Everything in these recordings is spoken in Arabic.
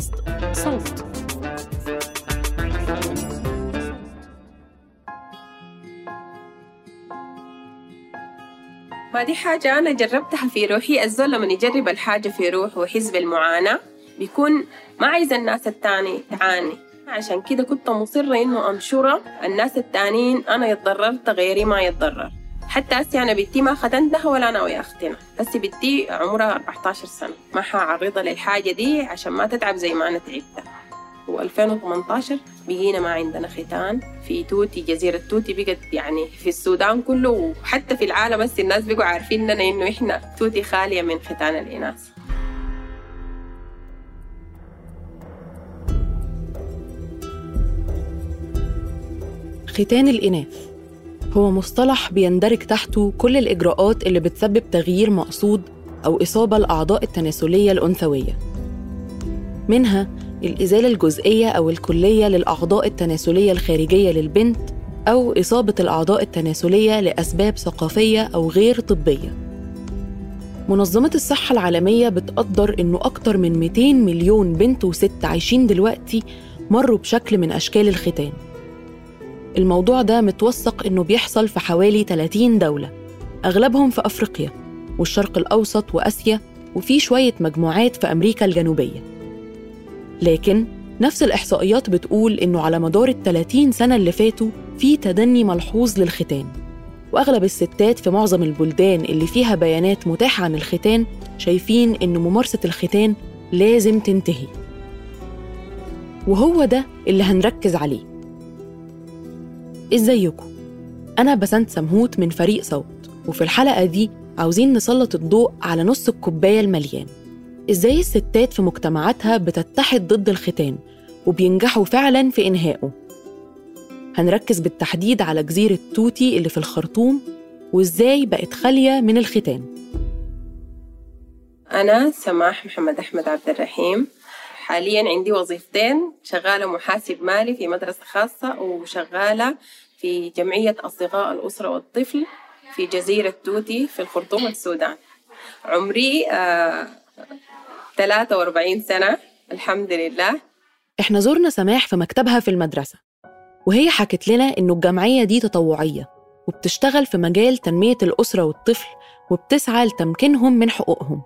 بودكاست صوت. دي حاجة أنا جربتها في روحي. الزول لما يجرب الحاجة في روحه ويحس بالمعاناة بيكون ما عايز الناس التاني تعاني. عشان كده كنت مصرة إنه أنشرة الناس التانيين أنا يتضررت غيري ما يتضرر. حتى هسي أنا بنتي ما ختنتها ولا أنا ويا أختنا هسي بنتي عمرها 14 سنة. ما حعرضها للحاجة دي عشان ما تتعب زي ما أنا تعبت. و2018 بقينا ما عندنا ختان. في توتي جزيرة توتي بقت يعني في السودان كله وحتى في العالم بس الناس بقوا عارفيننا إنه إحنا توتي خالية من ختان الإناث. ختان الإناث. هو مصطلح بيندرج تحته كل الإجراءات اللي بتسبب تغيير مقصود أو إصابة الأعضاء التناسلية الأنثوية. منها الإزالة الجزئية أو الكلية للأعضاء التناسلية الخارجية للبنت أو إصابة الأعضاء التناسلية لأسباب ثقافية أو غير طبية. منظمة الصحة العالمية بتقدر إنه أكتر من 200 مليون بنت وست عايشين دلوقتي مروا بشكل من أشكال الختان. الموضوع ده متوثق إنه بيحصل في حوالي 30 دولة أغلبهم في أفريقيا والشرق الأوسط وآسيا وفي شوية مجموعات في أمريكا الجنوبية. لكن نفس الإحصائيات بتقول إنه على مدار ال 30 سنة اللي فاتوا في تدني ملحوظ للختان. وأغلب الستات في معظم البلدان اللي فيها بيانات متاحة عن الختان شايفين إن ممارسة الختان لازم تنتهي. وهو ده اللي هنركز عليه. إزيكم؟ أنا بسنت سمهوت من فريق صوت وفي الحلقة دي عاوزين نسلط الضوء على نص الكوباية المليان. إزاي الستات في مجتمعاتها بتتحد ضد الختان وبينجحوا فعلا في إنهائه؟ هنركز بالتحديد على جزيرة توتي اللي في الخرطوم وإزاي بقت خالية من الختان. أنا سماح محمد أحمد عبد الرحيم حاليا عندي وظيفتين شغالة محاسب مالي في مدرسة خاصة وشغالة في جمعية أصدقاء الأسرة والطفل في جزيرة توتي في الخرطوم السودان. عمري آه 43 سنة الحمد لله. إحنا زرنا سماح في مكتبها في المدرسة وهي حكت لنا إنه الجمعية دي تطوعية وبتشتغل في مجال تنمية الأسرة والطفل وبتسعى لتمكينهم من حقوقهم.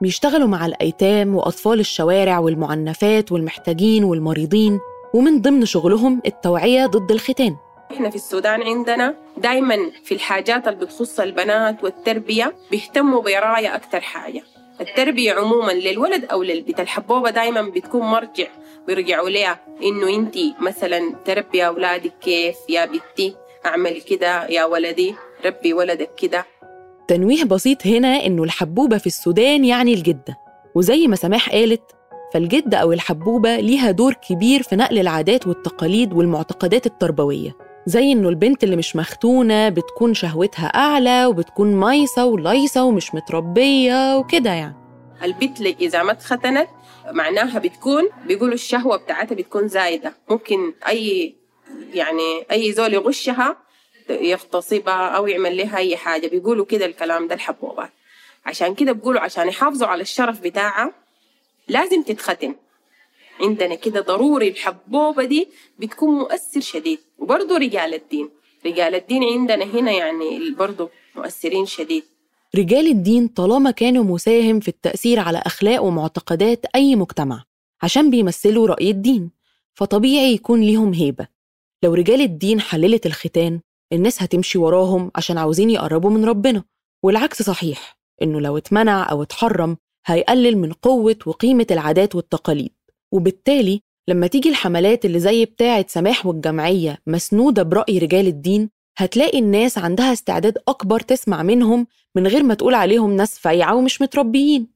بيشتغلوا مع الأيتام وأطفال الشوارع والمعنفات والمحتاجين والمريضين ومن ضمن شغلهم التوعية ضد الختان. إحنا في السودان عندنا دايما في الحاجات اللي بتخص البنات والتربية بيهتموا برعاية أكتر حاجة. التربية عموما للولد أو للبنت الحبوبة دايما بتكون مرجع بيرجعوا لها إنه أنت مثلا تربي أولادك كيف؟ يا بنتي أعمل كده يا ولدي ربي ولدك كده. تنويه بسيط هنا إنه الحبوبة في السودان يعني الجدة. وزي ما سماح قالت فالجدة أو الحبوبة ليها دور كبير في نقل العادات والتقاليد والمعتقدات التربوية. زي إنه البنت اللي مش مختونة بتكون شهوتها أعلى وبتكون مايصة ولايصة ومش متربية وكده يعني. البنت إذا ما اتختنت معناها بتكون بيقولوا الشهوة بتاعتها بتكون زايدة. ممكن أي يعني أي زول يغشها يغتصبها أو يعمل لها أي حاجة. بيقولوا كده الكلام ده الحبوبات عشان كده بيقولوا عشان يحافظوا على الشرف بتاعها لازم تتختم. عندنا كده ضروري الحبوبة دي بتكون مؤثر شديد. وبرضه رجال الدين. رجال الدين عندنا هنا يعني برضه مؤثرين شديد. رجال الدين طالما كانوا مساهم في التأثير على أخلاق ومعتقدات أي مجتمع عشان بيمثلوا رأي الدين فطبيعي يكون ليهم هيبة. لو رجال الدين حللت الختان الناس هتمشي وراهم عشان عاوزين يقربوا من ربنا. والعكس صحيح إنه لو اتمنع أو اتحرم هيقلل من قوة وقيمة العادات والتقاليد. وبالتالي لما تيجي الحملات اللي زي بتاعة سماح والجمعية مسنودة برأي رجال الدين هتلاقي الناس عندها استعداد أكبر تسمع منهم من غير ما تقول عليهم ناس فايعة ومش متربيين.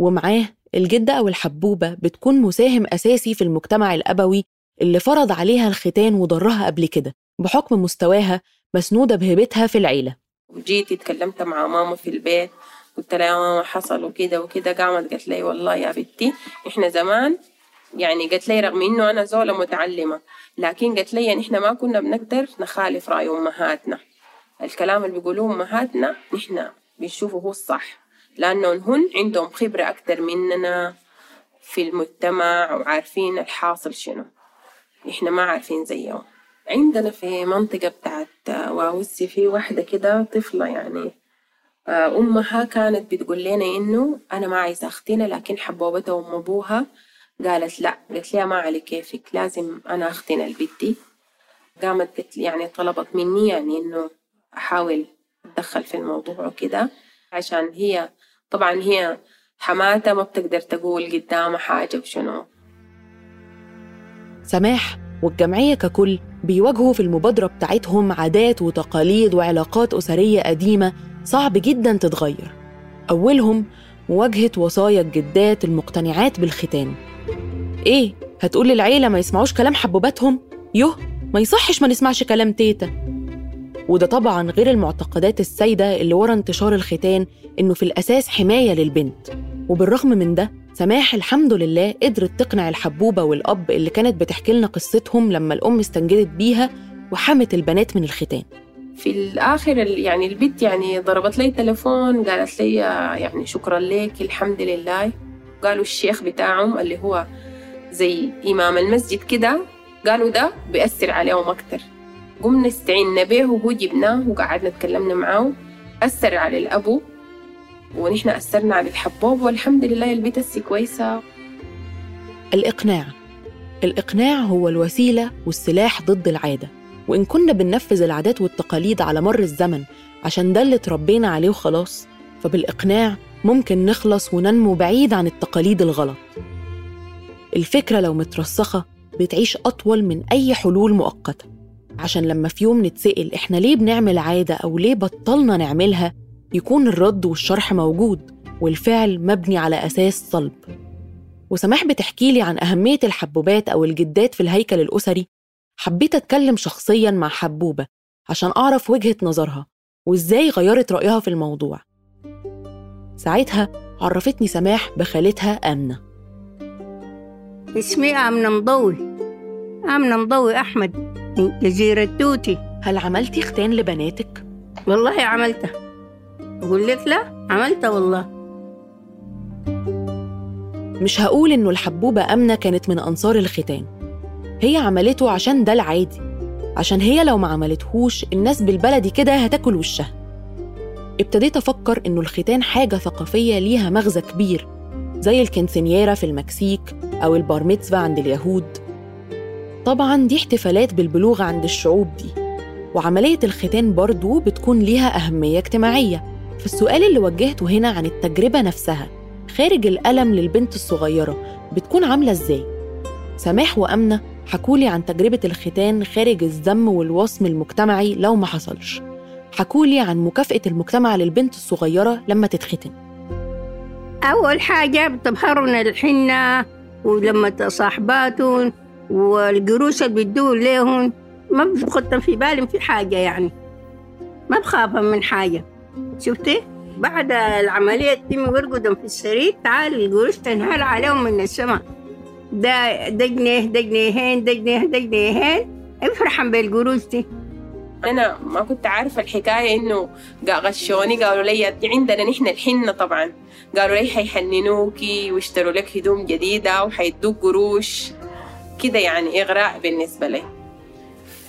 ومعاه الجدة أو الحبوبة بتكون مساهم أساسي في المجتمع الأبوي اللي فرض عليها الختان وضرها قبل كده. بحكم مستواها مسنودة بهبتها في العيلة. وجيت اتكلمت مع ماما في البيت قلت لها يا ماما حصل وكده وكده قامت قالت لي والله يا بنتي إحنا زمان يعني قالت لي رغم إنه أنا زولة متعلمة لكن قالت لي ان إحنا ما كنا بنقدر نخالف رأي أمهاتنا. الكلام اللي بيقولوه أمهاتنا نحن بنشوفه هو الصح لأنه هن عندهم خبرة أكتر مننا في المجتمع وعارفين الحاصل شنو. إحنا ما عارفين زيهم. عندنا في منطقة بتاعت واوسي في واحدة كده طفلة يعني. آه، أمها كانت بتقول لنا إنه أنا ما عايزة أختنا لكن حبوبتها أم أبوها قالت لا. قالت لي ما على كيفك لازم أنا أختنا البنت قامت قلت يعني طلبت مني يعني إنه أحاول أتدخل في الموضوع وكده. عشان هي طبعا هي حماتها ما بتقدر تقول قدامها حاجة وشنو سماح والجمعية ككل بيواجهوا في المبادرة بتاعتهم عادات وتقاليد وعلاقات أسرية قديمة صعب جدا تتغير أولهم مواجهة وصايا الجدات المقتنعات بالختان إيه؟ هتقول للعيلة ما يسمعوش كلام حبوباتهم؟ يوه ما يصحش ما نسمعش كلام تيتا وده طبعا غير المعتقدات السائدة اللي ورا انتشار الختان إنه في الأساس حماية للبنت وبالرغم من ده سماح الحمد لله قدرت تقنع الحبوبة والأب اللي كانت بتحكي لنا قصتهم لما الأم استنجدت بيها وحمت البنات من الختان. في الآخر يعني البنت يعني ضربت لي تلفون قالت لي يعني شكرا لك الحمد لله. قالوا الشيخ بتاعهم اللي هو زي إمام المسجد كده قالوا ده بيأثر عليهم أكتر. قمنا استعنا به وهو جبناه وقعدنا تكلمنا معاه أثر على الأبو. ونحن أثرنا على الحبوب والحمد لله البيت هسي كويسة. الإقناع. الإقناع هو الوسيلة والسلاح ضد العادة. وإن كنا بننفذ العادات والتقاليد على مر الزمن عشان ده اللي تربينا عليه وخلاص فبالإقناع ممكن نخلص وننمو بعيد عن التقاليد الغلط. الفكرة لو مترسخة بتعيش أطول من أي حلول مؤقتة. عشان لما في يوم نتسأل إحنا ليه بنعمل عادة أو ليه بطلنا نعملها يكون الرد والشرح موجود والفعل مبني على أساس صلب. وسماح بتحكي لي عن أهمية الحبوبات أو الجدات في الهيكل الأسري؟ حبيت أتكلم شخصياً مع حبوبة عشان أعرف وجهة نظرها وإزاي غيرت رأيها في الموضوع. ساعتها عرفتني سماح بخالتها آمنة. اسمي آمنة مضوي آمنة مضوي أحمد من جزيرة توتي. هل عملتي ختان لبناتك؟ والله عملتها. أقول لك لا عملتها والله. مش هقول إنه الحبوبة آمنة كانت من أنصار الختان. هي عملته عشان ده العادي. عشان هي لو ما عملتهوش الناس بالبلدي كده هتاكل وشها. ابتديت أفكر إنه الختان حاجة ثقافية ليها مغزى كبير زي الكنسينييرا في المكسيك أو البار ميتزفا عند اليهود. طبعا دي احتفالات بالبلوغ عند الشعوب دي. وعملية الختان برضو بتكون ليها أهمية اجتماعية. فالسؤال اللي وجهته هنا عن التجربة نفسها خارج الألم للبنت الصغيرة بتكون عاملة إزاي؟ سماح وأمنة حكولي عن تجربة الختان خارج الذم والوصم المجتمعي لو ما حصلش. حكولي عن مكافأة المجتمع للبنت الصغيرة لما تتختن. أول حاجة بتبهرنا الحنة ولما صاحباتهم والقروش اللي بيدوا لهم ما بخطن في بالهم في حاجة يعني. ما بخافا من حاجة. شفتي؟ بعد العملية تتم يرقدوا في السرير تعال القروش تنهال عليهم من السماء. ده ده جنيه ده جنيهين ده جنيه ده جنيهين افرحا بالقروش دي. أنا ما كنت عارفة الحكاية إنه غشوني قالوا لي عندنا نحن الحنة طبعا. قالوا لي حيحننوكي واشتروا لك هدوم جديدة وحيدوك قروش. كده يعني إغراء بالنسبة لي.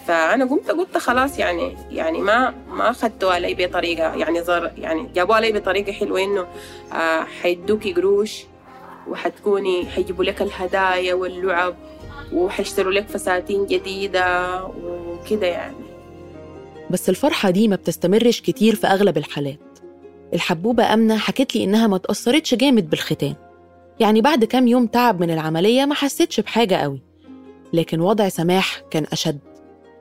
فأنا قمت قلت خلاص يعني يعني ما ما أخذتوا علي بطريقة. يعني زر يعني جابوا علي بطريقة حلوة إنه آه حيدوكي قروش وحتكوني حيجيبوا لك الهدايا واللعب وحيشتروا لك فساتين جديدة وكده يعني. بس الفرحة دي ما بتستمرش كتير في أغلب الحالات. الحبوبة أمنة حكت لي إنها ما تأثرتش جامد بالختان. يعني بعد كام يوم تعب من العملية ما حسيتش بحاجة قوي. لكن وضع سماح كان أشد.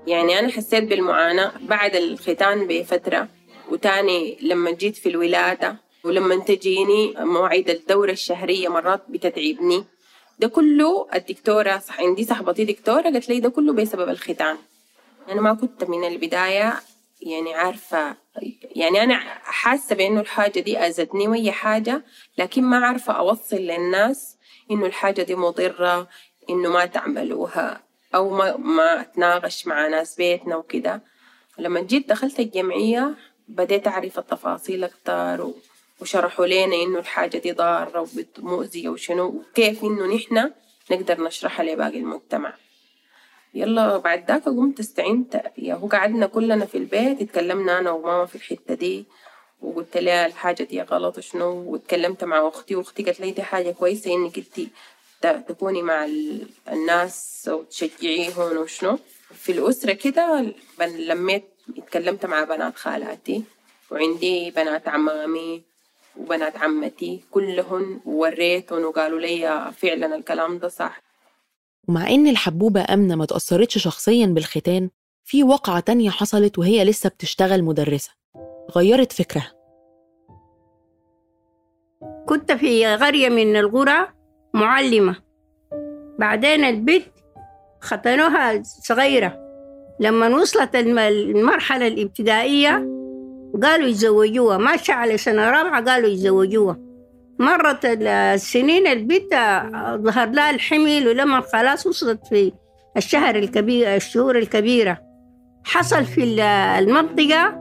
يعني أنا حسيت بالمعاناة بعد الختان بفترة وتاني لما جيت في الولادة ولما تجيني مواعيد الدورة الشهرية مرات بتتعبني. ده كله الدكتورة صح عندي صاحبتي دكتورة قالت لي ده كله بسبب الختان. أنا ما كنت من البداية يعني عارفة يعني أنا حاسة بإنه الحاجة دي أذتني وهي حاجة لكن ما عارفة أوصل للناس إنه الحاجة دي مضرة إنه ما تعملوها. أو ما, ما أتناقش مع ناس بيتنا وكده. لما جيت دخلت الجمعية بديت أعرف التفاصيل أكتر وشرحوا لنا إنه الحاجة دي ضارة ومؤذية وشنو وكيف إنه نحن نقدر نشرحها لباقي المجتمع. يلا بعد ذاك قمت استعنت يا هو قعدنا كلنا في البيت اتكلمنا أنا وماما في الحتة دي وقلت لها الحاجة دي غلط وشنو واتكلمت مع أختي وأختي قالت لي دي حاجة كويسة إنك أنتي تكوني مع الناس وتشجعيهم وشنو في الأسرة كده لميت اتكلمت مع بنات خالاتي وعندي بنات عمامي وبنات عمتي كلهن ووريتهم وقالوا لي فعلا الكلام ده صح. ومع إن الحبوبة أمنة ما تأثرتش شخصيا بالختان في وقعة تانية حصلت وهي لسه بتشتغل مدرسة. غيرت فكرها. كنت في قرية من القرى معلمة. بعدين البنت ختنوها صغيرة. لما وصلت المرحلة الابتدائية قالوا يتزوجوها. ماشية على سنة رابعة قالوا يتزوجوها. مرت السنين البنت ظهر لها الحمل ولما خلاص وصلت في الشهر الكبير الشهور الكبيرة. حصل في المنطقة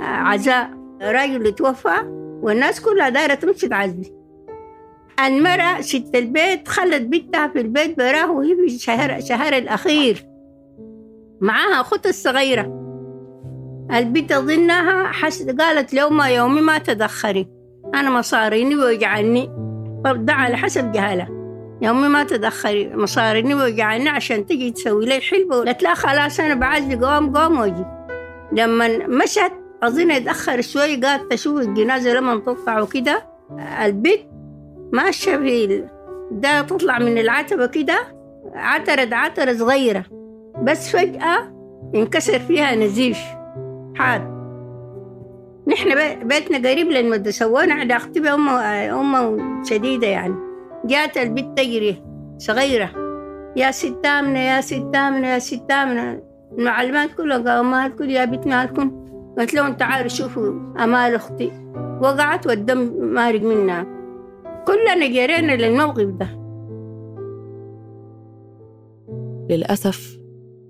عزاء. رجل توفى والناس كلها دايرة تمشي تعزي. المرأة ست البيت خلت بنتها في البيت براه وهي في الشهر, الشهر الأخير. معاها أختها الصغيرة. البنت أظنها حس... قالت لو ما يومي ما تدخري. أنا مصاريني ويجعني ده على حسب جهالة يومي ما تدخري مصاريني ويجعني عشان تجي تسوي لي حلبة قالت لا خلاص أنا بعزي قوم قوم وأجي. لما مشت أظن يتأخر شوي قالت تشوف الجنازة لما تطلع وكده. البيت ماشية في ده تطلع من العتبة كده عترت عترة صغيرة. بس فجأة انكسر فيها نزيف. حاد نحن بيتنا قريب للمدرسة سوينا على أختي أمه شديدة يعني. جات البنت تجري صغيرة. يا ست آمنة يا ست آمنة يا ست آمنة. المعلمات كلها قالوا مالكم يا بنت مالكم قلت لهم تعالوا شوفوا أمال أختي. وقعت والدم مارق منها. كلنا جرينا للموقف ده. للأسف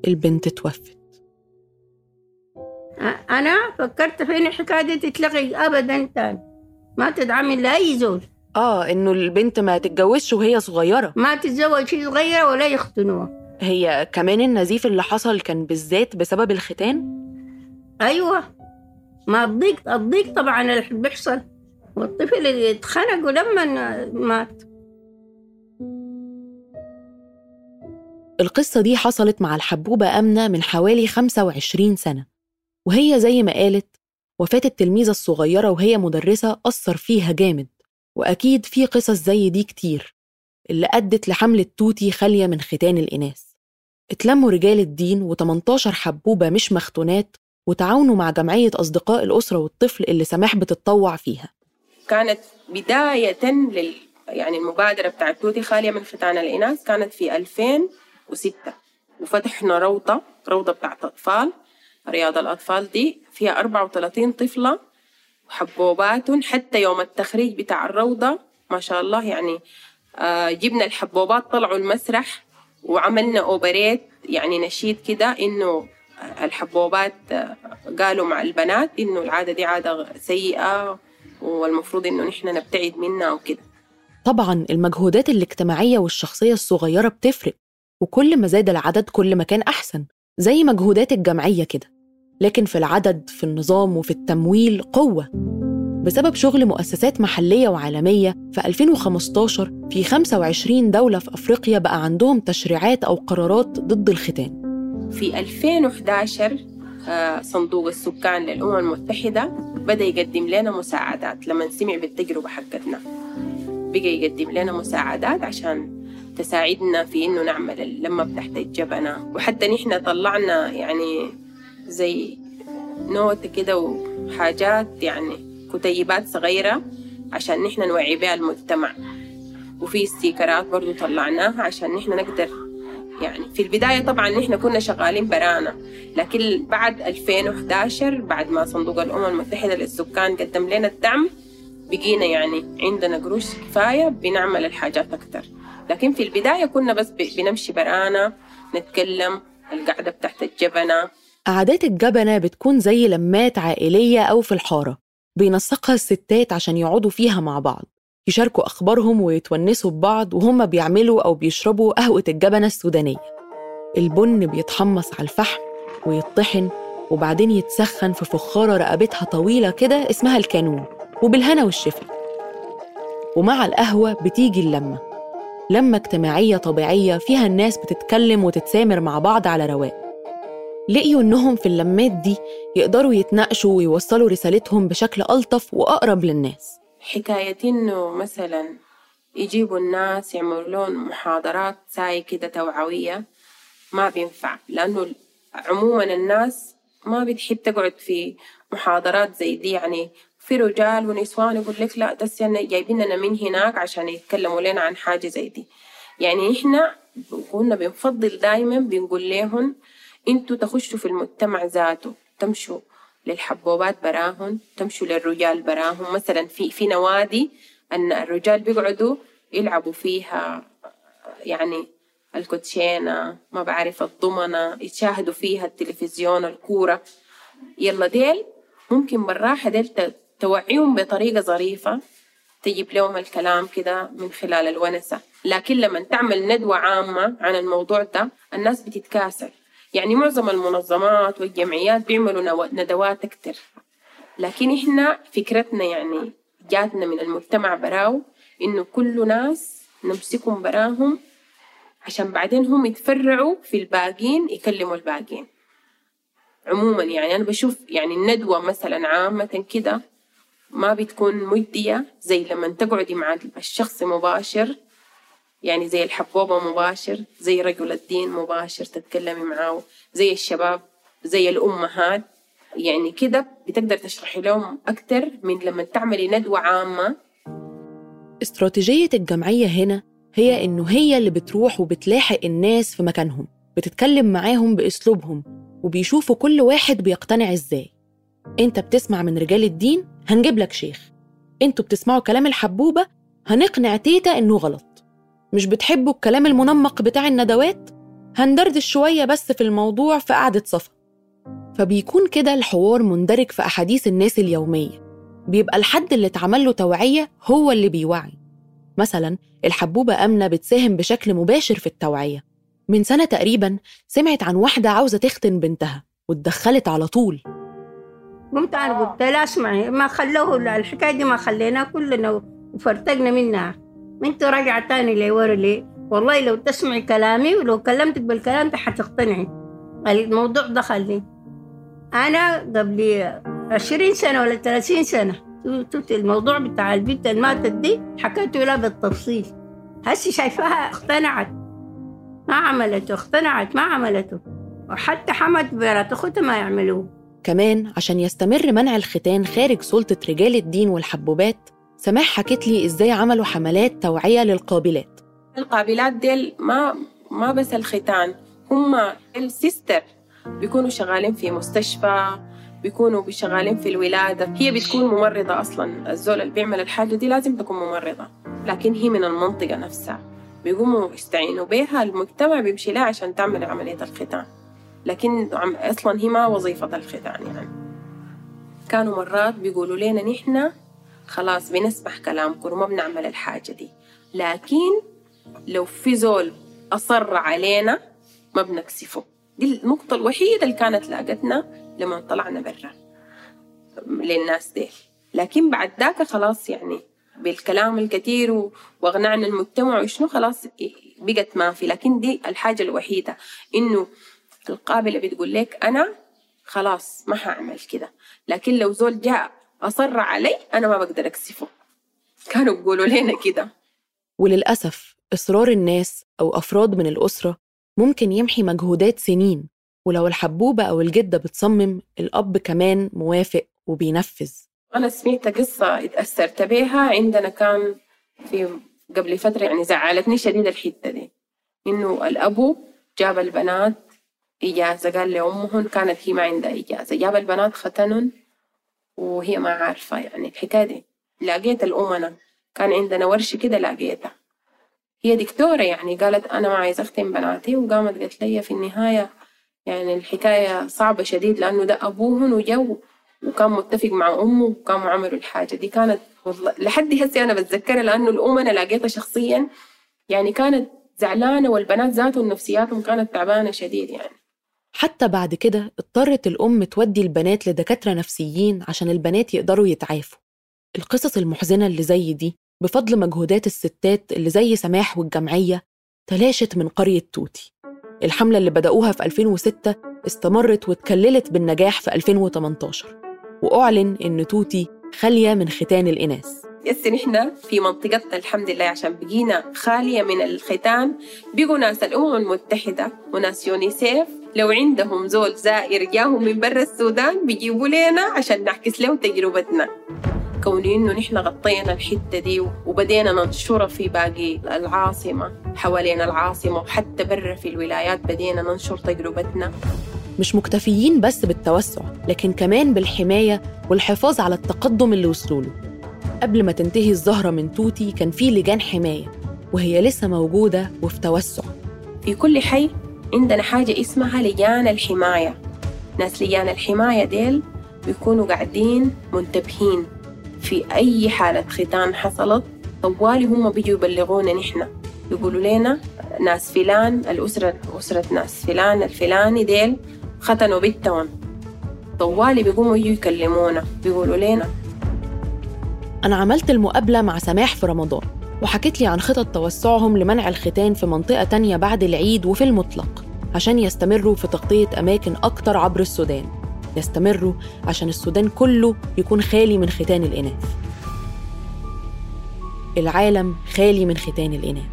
البنت توفت. أنا فكرت في إن الحكاية دي تتلغي أبدا تاني؟ ما تدعمي لأي زول. آه إنه البنت ما تتجوزش وهي صغيرة. ما تتزوج شي صغيرة ولا يختنوها. هي كمان النزيف اللي حصل كان بالذات بسبب الختان؟ أيوة. ما الضيق الضيق طبعا اللي بيحصل. والطفل اللي اتخنق ولما مات. القصة دي حصلت مع الحبوبة أمنة من حوالي 25 سنة وهي زي ما قالت وفاة التلميذة الصغيرة وهي مدرسة أثر فيها جامد وأكيد في قصص زي دي كتير اللي أدت لحملة توتي خالية من ختان الإناث. اتلموا رجال الدين و18 حبوبة مش مختونات وتعاونوا مع جمعية أصدقاء الأسرة والطفل اللي سماح بتتطوع فيها. كانت بداية لل يعني المبادرة بتاعت توتي خالية من ختان الإناث كانت في 2006 وفتحنا روضة روضة بتاعت أطفال رياض الأطفال دي فيها 34 طفلة وحبوباتهم. حتى يوم التخريج بتاع الروضة ما شاء الله يعني آه جبنا الحبوبات طلعوا المسرح وعملنا أوبريت يعني نشيد كده إنه الحبوبات آه قالوا مع البنات إنه العادة دي عادة سيئة والمفروض إنه نحن نبتعد منها وكده. طبعا المجهودات الاجتماعية والشخصية الصغيرة بتفرق وكل ما زاد العدد كل ما كان أحسن زي مجهودات الجمعية كده. لكن في العدد في النظام وفي التمويل قوة. بسبب شغل مؤسسات محلية وعالمية في 2015 في 25 دولة في أفريقيا بقى عندهم تشريعات أو قرارات ضد الختان. في 2011 صندوق السكان للأمم المتحدة. بدأ يقدم لنا مساعدات. لما سمع بالتجربة حقتنا بقى يقدم لنا مساعدات عشان تساعدنا في إنه نعمل اللمة تحت الجبنة. وحتى نحن طلعنا يعني زي نوت كده وحاجات يعني كتيبات صغيرة عشان نحن نوعي بها المجتمع. وفي استيكرات برضو طلعناها عشان نحن نقدر يعني في البداية طبعا نحن كنا شغالين برانا لكن بعد 2011 بعد ما صندوق الأمم المتحدة للسكان قدم لنا الدعم بقينا يعني عندنا قروش كفاية بنعمل الحاجات أكتر. لكن في البداية كنا بس بنمشي برانا نتكلم القعدة بتاعت الجبنة. قعدات الجبنة بتكون زي لمات عائلية أو في الحارة بينسقها الستات عشان يقعدوا فيها مع بعض. يشاركوا أخبارهم ويتونسوا ببعض وهم بيعملوا أو بيشربوا قهوة الجبنة السودانية. البن بيتحمص على الفحم ويطحن وبعدين يتسخن في فخارة رقبتها طويلة كده اسمها الكانون وبالهنا والشفا. ومع القهوة بتيجي اللمة. لمة اجتماعية طبيعية فيها الناس بتتكلم وتتسامر مع بعض على رواق. لقيوا إنهم في اللمات دي يقدروا يتناقشوا ويوصلوا رسالتهم بشكل ألطف وأقرب للناس. حكاية إنه مثلا يجيبوا الناس يعملوا لهم محاضرات ساي كده توعوية ما بينفع لأنه عموما الناس ما بتحب تقعد في محاضرات زي دي. يعني في رجال ونسوان يقول لك لا ده يعني جايبيننا من هناك عشان يتكلموا لنا عن حاجة زي دي. يعني إحنا كنا بنفضل دايما بنقول لهم أنتوا تخشوا في المجتمع ذاته تمشوا. للحبوبات براهن تمشوا للرجال براهن مثلا في في نوادي أن الرجال بيقعدوا يلعبوا فيها يعني الكوتشينة ما بعرف الضمنة يتشاهدوا فيها التلفزيون الكورة. يلا ديل ممكن بالراحة ديل توعيهم بطريقة ظريفة تجيب لهم الكلام كده من خلال الونسة. لكن لما تعمل ندوة عامة عن الموضوع ده الناس بتتكاسل. يعني معظم المنظمات والجمعيات بيعملوا ندوات أكتر. لكن إحنا فكرتنا يعني جاتنا من المجتمع براو إنه كل ناس نمسكهم براهم عشان بعدين هم يتفرعوا في الباقين يكلموا الباقين. عموما يعني أنا بشوف يعني الندوة مثلا عامة كده ما بتكون مجدية زي لما تقعدي مع الشخص مباشر يعني زي الحبوبة مباشر زي رجل الدين مباشر تتكلمي معاه زي الشباب زي الأمهات. يعني كده بتقدر تشرحي لهم أكتر من لما تعملي ندوة عامة. استراتيجية الجمعية هنا هي إنه هي اللي بتروح وبتلاحق الناس في مكانهم بتتكلم معاهم بأسلوبهم وبيشوفوا كل واحد بيقتنع إزاي. أنت بتسمع من رجال الدين؟ هنجيب لك شيخ. أنتوا بتسمعوا كلام الحبوبة؟ هنقنع تيتا إنه غلط. مش بتحبوا الكلام المنمق بتاع الندوات؟ هندردش شوية بس في الموضوع في قعدة صفا. فبيكون كده الحوار مندرج في أحاديث الناس اليومية. بيبقى الحد اللي اتعمل له توعية هو اللي بيوعي. مثلا الحبوبة أمنة بتساهم بشكل مباشر في التوعية. من سنة تقريبا سمعت عن واحدة عاوزة تختن بنتها واتدخلت على طول. قمت أنا قلت لا اسمعي ما خلوه الحكاية دي ما خليناها كلنا وفرتقنا منها. انت راجعة تاني لورا ليه؟ والله لو تسمعي كلامي ولو كلمتك بالكلام ده حتقتنعي. الموضوع دخل لي. أنا قبل عشرين سنة ولا ثلاثين سنة الموضوع بتاع البنت اللي ماتت دي حكيته لها بالتفصيل. هسي شايفاها اقتنعت. ما عملته اقتنعت ما عملته. وحتى حمد بنات اخوتها ما يعملوه. كمان عشان يستمر منع الختان خارج سلطة رجال الدين والحبوبات سماح حكت لي إزاي عملوا حملات توعية للقابلات. القابلات ديل ما ما بس الختان هم السيستر بيكونوا شغالين في مستشفى بيكونوا شغالين في الولادة. هي بتكون ممرضة أصلا الزول اللي بيعمل الحاجة دي لازم تكون ممرضة. لكن هي من المنطقة نفسها. بيقوموا يستعينوا بها المجتمع بيمشي لها عشان تعمل عملية الختان. لكن أصلا هي ما وظيفة الختان يعني. كانوا مرات بيقولوا لنا نحن خلاص بنسمح كلامكم وما بنعمل الحاجة دي. لكن لو في زول أصر علينا ما بنكسفه. دي النقطة الوحيدة اللي كانت لاقتنا لما طلعنا برا للناس دي لكن بعد ذاك خلاص يعني بالكلام الكثير واغنعنا المجتمع وشنو خلاص بقت ما في. لكن دي الحاجة الوحيدة. إنه القابلة بتقول لك أنا خلاص ما هعمل كده. لكن لو زول جاء أصر علي أنا ما بقدر أكسفه. كانوا بيقولوا لنا كده. وللأسف إصرار الناس أو أفراد من الأسرة ممكن يمحي مجهودات سنين ولو الحبوبة أو الجدة بتصمم الأب كمان موافق وبينفذ. أنا سمعت قصة اتأثرت بيها. عندنا كان في قبل فترة يعني زعلتني شديد الحتة دي. إنه الأبو جاب البنات إجازة قال لأمهن كانت هي ما عندها إجازة. جاب البنات ختنن وهي ما عارفة يعني الحكاية دي. لقيت الأمنا كان عندنا ورشة كده لقيتها. هي دكتورة يعني قالت أنا ما عايزة أختم بناتي وقامت قالت لي في النهاية يعني الحكاية صعبة شديد لأنه ده أبوهن وجو وكان متفق مع أمه وقاموا عملوا الحاجة دي. كانت والله لحد هسه أنا بتذكرها لأنه الأم أنا لقيتها شخصيا يعني كانت زعلانة والبنات ذاتهم نفسياتهم كانت تعبانة شديد يعني. حتى بعد كده اضطرت الأم تودي البنات لدكاترة نفسيين عشان البنات يقدروا يتعافوا. القصص المحزنة اللي زي دي بفضل مجهودات الستات اللي زي سماح والجمعية تلاشت من قرية توتي. الحملة اللي بدأوها في 2006 استمرت واتكللت بالنجاح في 2018 وأعلن إن توتي خالية من ختان الإناث. yes نحن في منطقتنا الحمد لله عشان بقينا خالية من الختان بقوا ناس الأمم المتحدة وناس يونيسيف لو عندهم زول زائر جاهم من برا السودان بيجيبوا لنا عشان نعكس له تجربتنا. كوني إنه نحن غطينا الحتة دي وبدينا ننشرها في باقي العاصمة حوالين العاصمة وحتى برا في الولايات بدينا ننشر تجربتنا. مش مكتفيين بس بالتوسع لكن كمان بالحماية والحفاظ على التقدم اللي وصلوا له قبل ما تنتهي الزهرة من توتي كان في لجان حماية وهي لسه موجودة وفي توسع. في كل حي عندنا حاجة اسمها لجان الحماية. ناس لجان الحماية ديل بيكونوا قاعدين منتبهين في أي حالة ختان حصلت. طوالي هم بيجوا يبلغونا نحن. يقولوا لنا ناس فلان الأسرة أسرة ناس فلان الفلاني ديل ختنوا بنتهم طوالي بيقوموا يجوا يكلمونا بيقولوا لنا أنا عملت المقابلة مع سماح في رمضان. وحكت لي عن خطط توسعهم لمنع الختان في منطقة تانية بعد العيد وفي المطلق عشان يستمروا في تغطية أماكن أكتر عبر السودان. يستمروا عشان السودان كله يكون خالي من ختان الإناث. العالم خالي من ختان الإناث.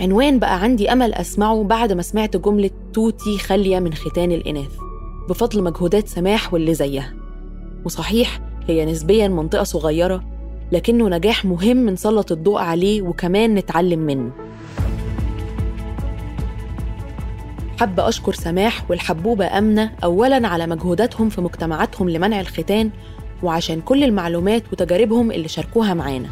عنوان بقى عندي أمل أسمعه بعد ما سمعت جملة توتي خالية من ختان الإناث بفضل مجهودات سماح واللي زيها. وصحيح هي نسبيا منطقة صغيرة لكنه نجاح مهم نسلط الضوء عليه وكمان نتعلم منه. حابة أشكر سماح والحبوبة أمنة أولاً على مجهوداتهم في مجتمعاتهم لمنع الختان وعشان كل المعلومات وتجاربهم اللي شاركوها معانا.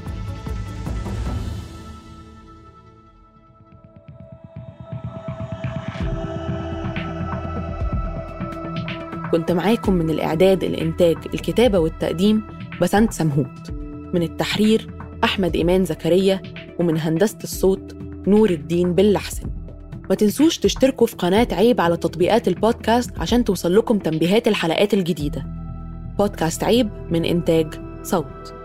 كنت معاكم من الإعداد الإنتاج الكتابة والتقديم بسنت سمهوت. من التحرير أحمد إيمان زكريا ومن هندسة الصوت نور الدين باللحسن ما تنسوش تشتركوا في قناة عيب على تطبيقات البودكاست عشان توصل لكم تنبيهات الحلقات الجديدة. بودكاست عيب من إنتاج صوت.